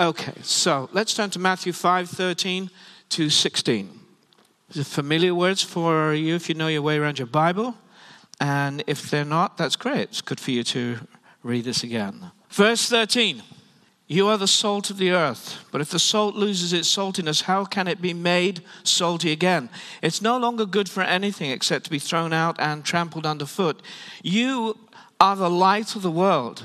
Okay, so let's turn to Matthew 5 13 to 16. These familiar words for you if you know your way around your Bible. And if they're not, that's great. It's good for you to read this again. Verse 13 You are the salt of the earth, but if the salt loses its saltiness, how can it be made salty again? It's no longer good for anything except to be thrown out and trampled underfoot. You are the light of the world.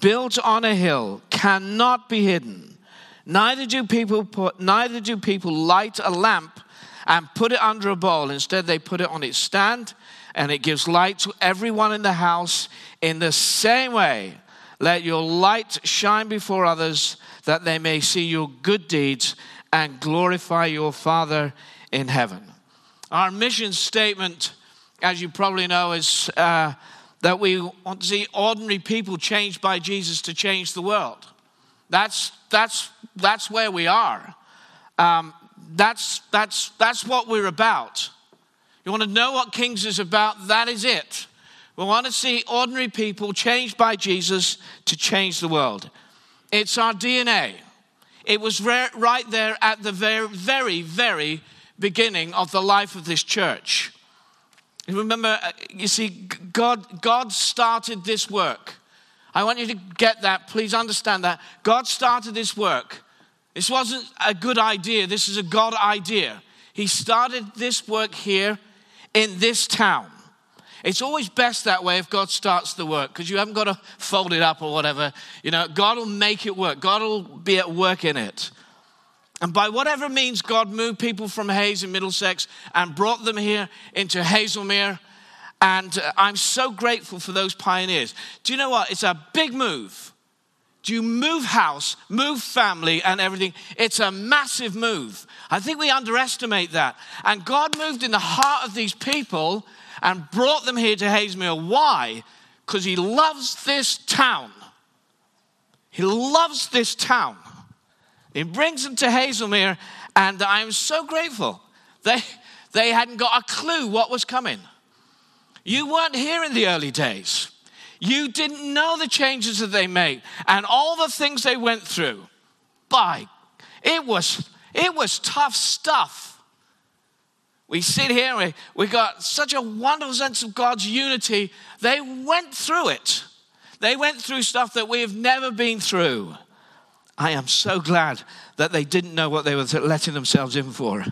built on a hill cannot be hidden. Neither do people put, neither do people light a lamp and put it under a bowl. Instead, they put it on its stand, and it gives light to everyone in the house. In the same way, let your light shine before others, that they may see your good deeds and glorify your Father in heaven. Our mission statement, as you probably know, is uh, that we want to see ordinary people changed by Jesus to change the world. That's, that's, that's where we are. Um, that's, that's, that's what we're about. You want to know what Kings is about? That is it. We want to see ordinary people changed by Jesus to change the world. It's our DNA. It was right there at the very, very, very beginning of the life of this church. Remember, uh, you see, God, God started this work. I want you to get that. Please understand that. God started this work. This wasn't a good idea, this is a God idea. He started this work here in this town. It's always best that way if God starts the work because you haven't got to fold it up or whatever. You know, God will make it work, God will be at work in it. And by whatever means, God moved people from Hayes in Middlesex and brought them here into Hazlemere. And uh, I'm so grateful for those pioneers. Do you know what? It's a big move. Do you move house, move family, and everything? It's a massive move. I think we underestimate that. And God moved in the heart of these people and brought them here to Hazlemere. Why? Because He loves this town. He loves this town. He brings them to Hazlemere, and I'm so grateful. They, they hadn't got a clue what was coming. You weren't here in the early days. You didn't know the changes that they made and all the things they went through. By it was it was tough stuff. We sit here we, we got such a wonderful sense of God's unity. They went through it. They went through stuff that we have never been through. I am so glad that they didn't know what they were letting themselves in for.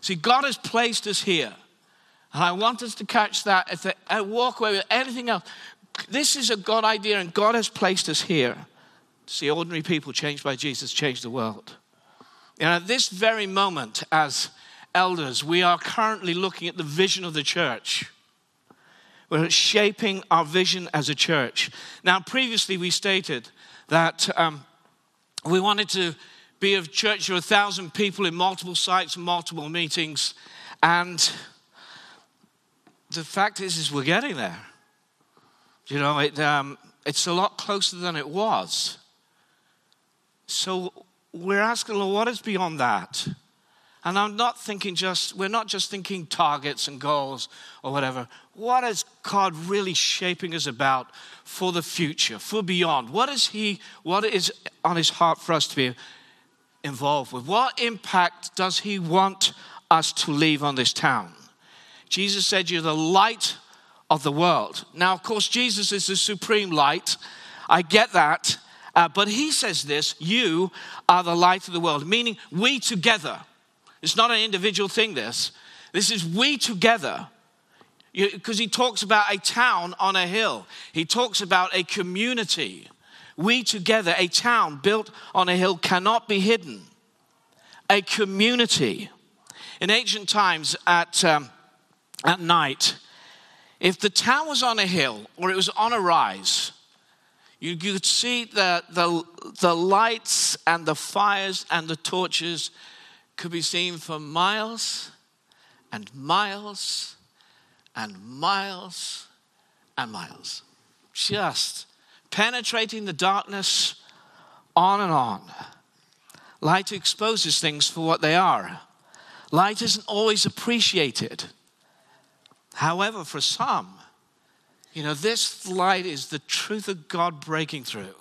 See, God has placed us here. And I want us to catch that if they walk away with anything else. This is a God idea, and God has placed us here see ordinary people changed by Jesus change the world. And at this very moment, as elders, we are currently looking at the vision of the church. We're shaping our vision as a church. Now, previously, we stated that um, we wanted to be a church of a thousand people in multiple sites and multiple meetings. And the fact is, is we're getting there. You know, it, um, it's a lot closer than it was. So we're asking, Lord, what is beyond that? And I'm not thinking just, we're not just thinking targets and goals or whatever. What is God really shaping us about for the future, for beyond? What is He, what is on His heart for us to be involved with? What impact does He want us to leave on this town? Jesus said, You're the light of the world. Now, of course, Jesus is the supreme light. I get that. Uh, but he says this you are the light of the world, meaning we together. It's not an individual thing, this. This is we together. Because he talks about a town on a hill, he talks about a community. We together, a town built on a hill, cannot be hidden. A community. In ancient times, at, um, at night, if the town was on a hill or it was on a rise, You could see the, the, the lights and the fires and the torches could be seen for miles and miles and miles and miles. Just penetrating the darkness on and on. Light exposes things for what they are. Light isn't always appreciated. However, for some, you know, this light is the truth of God breaking through.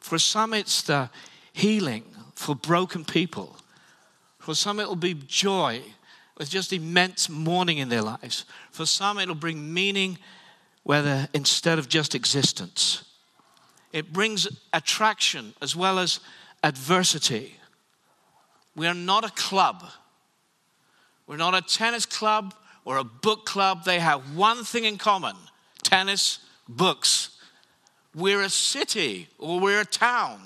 For some, it's the healing for broken people. For some, it will be joy with just immense mourning in their lives. For some, it'll bring meaning whether instead of just existence. It brings attraction as well as adversity. We are not a club. We're not a tennis club or a book club. They have one thing in common tennis, books. We're a city or we're a town.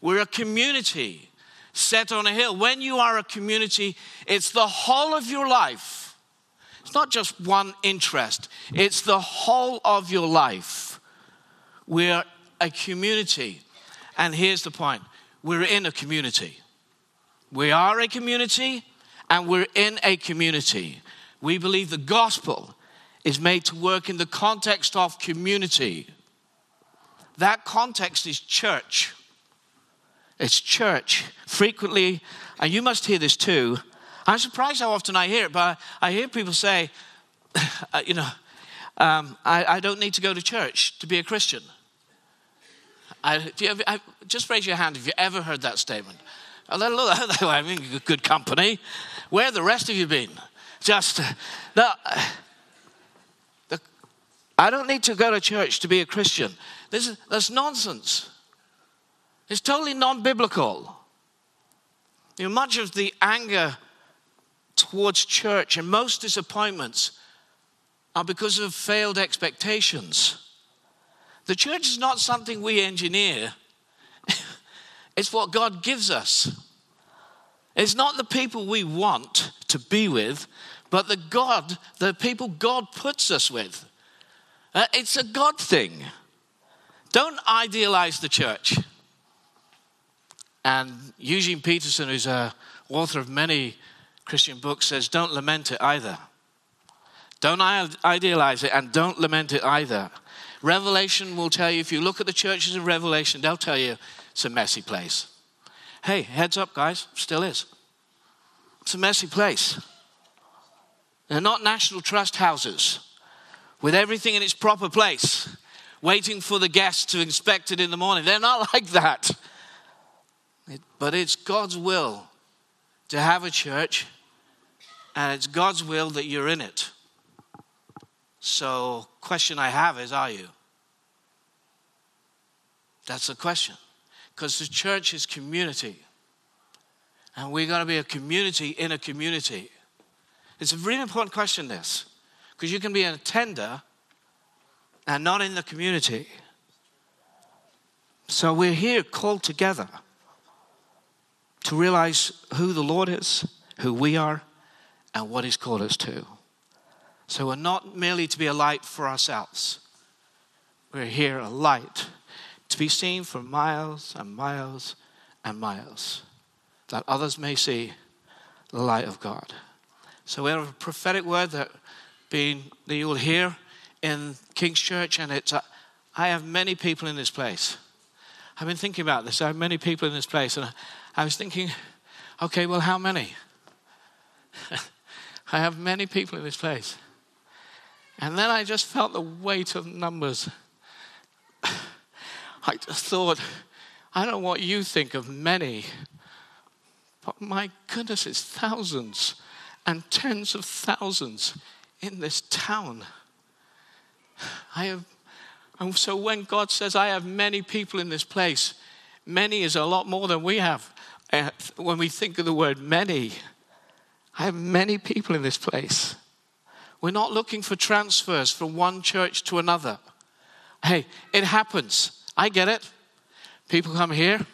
We're a community set on a hill. When you are a community, it's the whole of your life. It's not just one interest, it's the whole of your life. We're a community. And here's the point we're in a community. We are a community and we're in a community. We believe the gospel is made to work in the context of community. That context is church. It's church. Frequently, and you must hear this too. I'm surprised how often I hear it, but I hear people say, uh, you know, um, I, I, don't need to go to church to be a Christian. I, ever, I, just raise your hand if you ever heard that statement. I mean, good company. Where the rest of you been? Just the, I don't need to go to church to be a Christian. This is, that's nonsense. It's totally non biblical. You know, much of the anger towards church and most disappointments are because of failed expectations. The church is not something we engineer, it's what God gives us. It's not the people we want to be with, but the God, the people God puts us with. Uh, it's a God thing. Don't idealize the church. And Eugene Peterson, who's a author of many Christian books, says, Don't lament it either. Don't idealize it and don't lament it either. Revelation will tell you, if you look at the churches in Revelation, they'll tell you it's a messy place. Hey, heads up, guys, still is. It's a messy place. They're not national trust houses with everything in its proper place, waiting for the guests to inspect it in the morning. They're not like that. But it's God's will to have a church, and it's God's will that you're in it. So, question I have is, are you? That's the question. Because the church is community. And we're going to be a community in a community. It's a really important question, this. Because you can be an attender and not in the community. So we're here called together to realize who the Lord is, who we are, and what He's called us to. So we're not merely to be a light for ourselves, we're here a light to be seen for miles and miles and miles, that others may see the light of God. So we have a prophetic word that, being, that you will hear in King's Church, and it's uh, I have many people in this place. I've been thinking about this. I have many people in this place, and I was thinking, okay, well, how many? I have many people in this place. And then I just felt the weight of numbers. I just thought, I don't know what you think of many, but my goodness, it's thousands and tens of thousands in this town. I have, and so when God says, I have many people in this place, many is a lot more than we have. When we think of the word many, I have many people in this place. We're not looking for transfers from one church to another. Hey, it happens. I get it. People come here,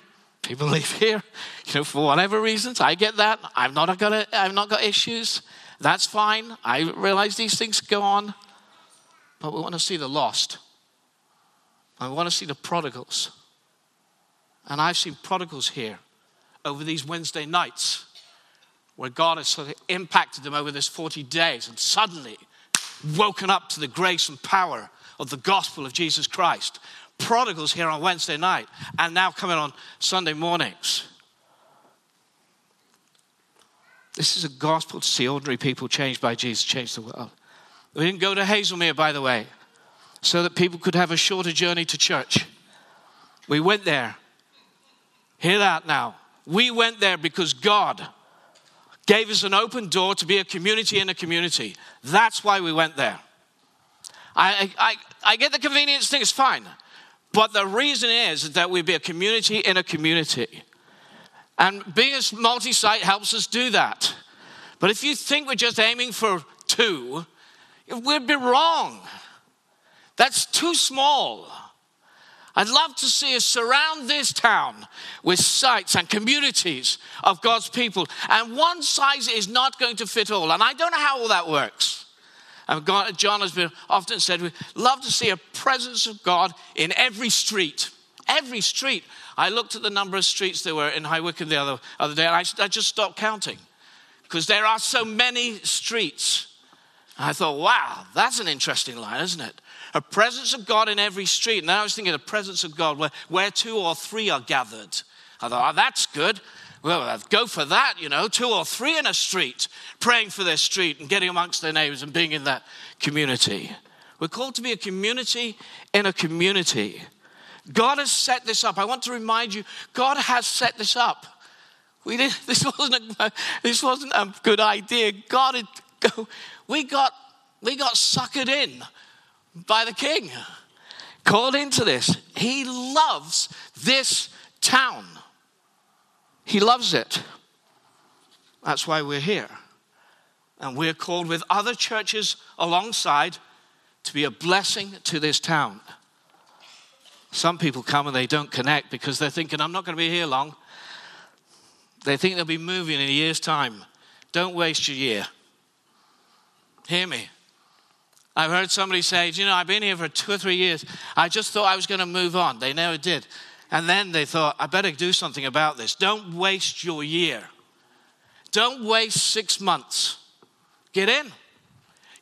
people leave here, you know, for whatever reasons. I get that. I've not got a, I've not got issues. That's fine. I realize these things go on, but we want to see the lost. I want to see the prodigals. And I've seen prodigals here over these Wednesday nights where God has sort of impacted them over this 40 days and suddenly woken up to the grace and power of the gospel of Jesus Christ. Prodigals here on Wednesday night and now coming on Sunday mornings. This is a gospel to see ordinary people changed by Jesus change the world. We didn't go to Hazlemere, by the way, so that people could have a shorter journey to church. We went there. Hear that now. We went there because God gave us an open door to be a community in a community. That's why we went there. I, I, I get the convenience thing, it's fine. But the reason is that we be a community in a community. And being a multi site helps us do that. But if you think we're just aiming for two, we'd be wrong. That's too small. I'd love to see us surround this town with sites and communities of God's people. And one size is not going to fit all. And I don't know how all that works. And God, John has been often said, we love to see a presence of God in every street. Every street. I looked at the number of streets there were in High Wycombe the other, other day, and I, I just stopped counting because there are so many streets. I thought, wow, that's an interesting line, isn't it? A presence of God in every street. And I was thinking, a presence of God where, where two or three are gathered. I thought, oh, that's good. Well, go for that, you know, two or three in a street, praying for their street and getting amongst their neighbors and being in that community. We're called to be a community in a community. God has set this up. I want to remind you, God has set this up. We did, this, wasn't a, this wasn't a good idea. God had, we, got, we got suckered in by the king, called into this. He loves this town, he loves it. That's why we're here. And we're called with other churches alongside to be a blessing to this town. Some people come and they don't connect because they're thinking, I'm not going to be here long. They think they'll be moving in a year's time. Don't waste your year. Hear me. I've heard somebody say, you know, I've been here for two or three years. I just thought I was going to move on. They never did. And then they thought, I better do something about this. Don't waste your year. Don't waste six months. Get in.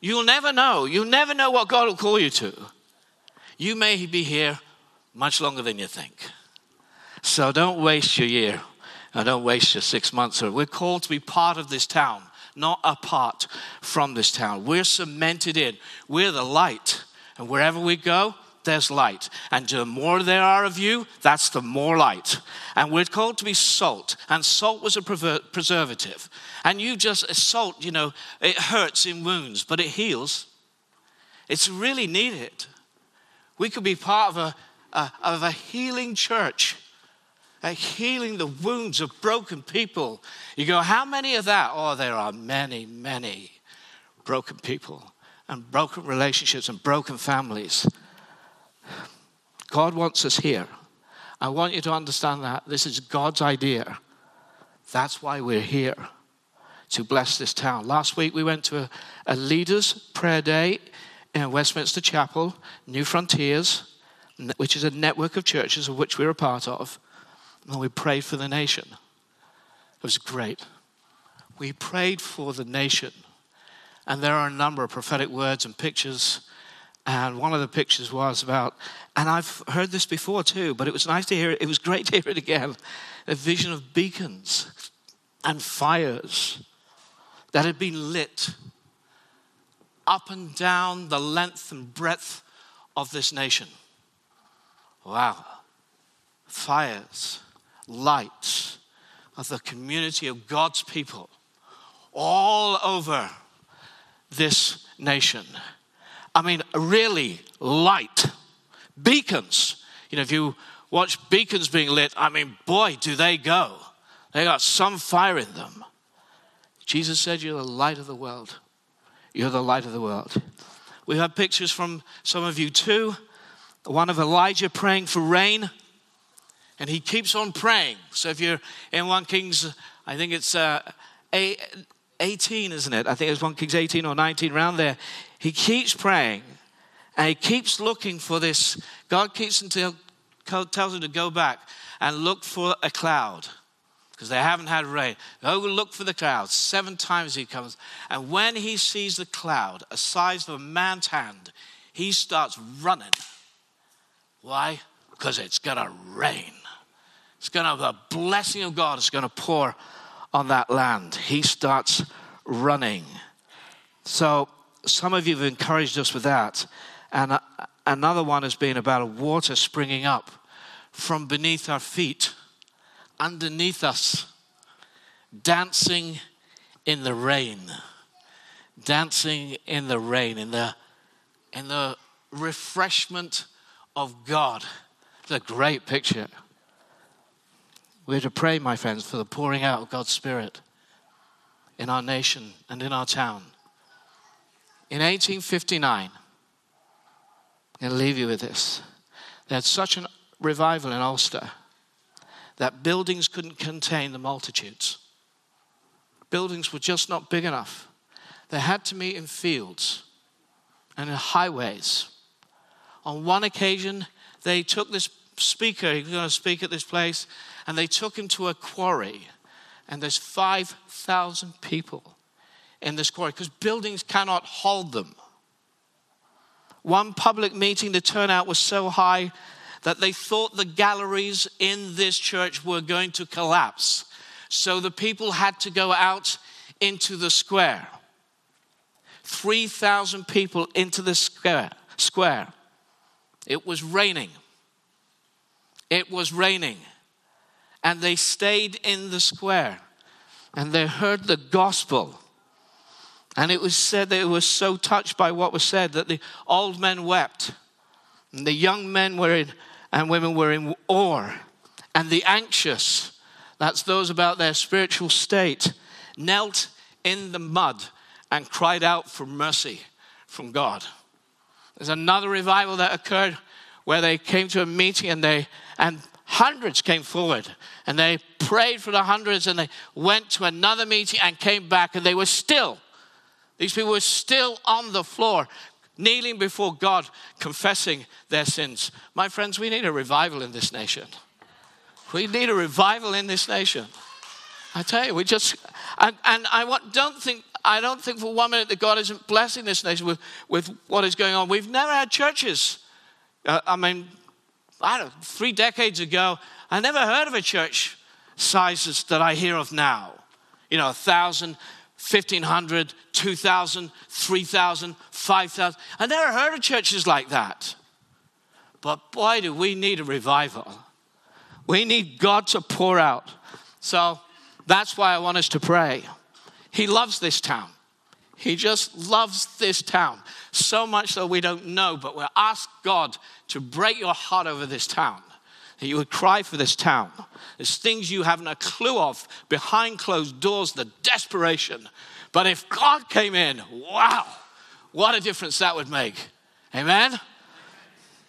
You'll never know. You'll never know what God will call you to. You may be here much longer than you think. So don't waste your year and don't waste your six months. We're called to be part of this town, not apart from this town. We're cemented in, we're the light. And wherever we go, there's light. And the more there are of you, that's the more light. And we're called to be salt. And salt was a preservative. And you just, salt, you know, it hurts in wounds, but it heals. It's really needed. We could be part of a uh, of a healing church, a Uh, healing the wounds of broken people. You go, how many of that? Oh, there are many, many broken people and broken relationships and broken families. God wants us here. I want you to understand that. This is God's idea. That's why we're here to bless this town. Last week we went to a, a leaders' prayer day in Westminster Chapel, Newfrontiers which is a network of churches of which we're a part of, and we prayed for the nation. It was great. We prayed for the nation. And there are a number of prophetic words and pictures. And one of the pictures was about, and I've heard this before too, but it was nice to hear it. It was great to hear it again. A vision of beacons and fires that had been lit up and down the length and breadth of this nation. Wow. Fires, lights of the community of God's people all over this nation. I mean, really light. Beacons. You know, if you watch beacons being lit, I mean, boy, do they go. They got some fire in them. Jesus said, You're the light of the world. You're the light of the world. We have pictures from some of you too one of Elijah praying for rain, and he keeps on praying. So if you're in 1 Kings, I think it's uh, 18, isn't it? I think it's 1 Kings 18 or 19, around there. He keeps praying, And he keeps looking for this. God keeps until tells him to go back and look for a cloud because they haven't had rain. Go look for the cloud. Seven times he comes. And when he sees the cloud, a size of a man's hand, he starts running. Why? Because it's going to rain. It's going to, the blessing of God is going to pour on that land. He starts running. So, some of you have encouraged us with that. And uh, another one has been about water springing up from beneath our feet, underneath us, dancing in the rain. Dancing in the rain, in the, in the refreshment of God. It's a great picture. We're to pray, my friends, for the pouring out of God's Spirit in our nation and in our town. In 1859, I'm going to leave you with this. They had such a revival in Ulster that buildings couldn't contain the multitudes. Buildings were just not big enough. They had to meet in fields and in highways. On one occasion, they took this speaker, he was going to speak at this place, and they took him to a quarry. And there's 5,000 people in this quarry because buildings cannot hold them. One public meeting, the turnout was so high that they thought the galleries in this church were going to collapse. So the people had to go out into the square. 3,000 people into the square. square. It was raining. It was raining. And they stayed in the square and they heard the gospel. And it was said they were so touched by what was said that the old men wept, and the young men were in, and women were in awe, and the anxious, that's those about their spiritual state, knelt in the mud and cried out for mercy from God. There's another revival that occurred where they came to a meeting and they and hundreds came forward and they prayed for the hundreds and they went to another meeting and came back and they were still these people were still on the floor kneeling before God confessing their sins my friends we need a revival in this nation we need a revival in this nation I tell you we just and, and I don't think I don't think for one minute that God isn't blessing this nation with, with what is going on. We've never had churches. Uh, I mean, I don't three decades ago, I never heard of a church sizes that I hear of now. You know, 1,000, 1,500, 2,000, 3,000, 5,000. I never heard of churches like that. But boy, do we need a revival. We need God to pour out. So that's why I want us to pray. He loves this town. He just loves this town so much that we don't know, but we'll ask God to break your heart over this town. That you would cry for this town. There's things you haven't a clue of behind closed doors, the desperation. But if God came in, wow, what a difference that would make. Amen?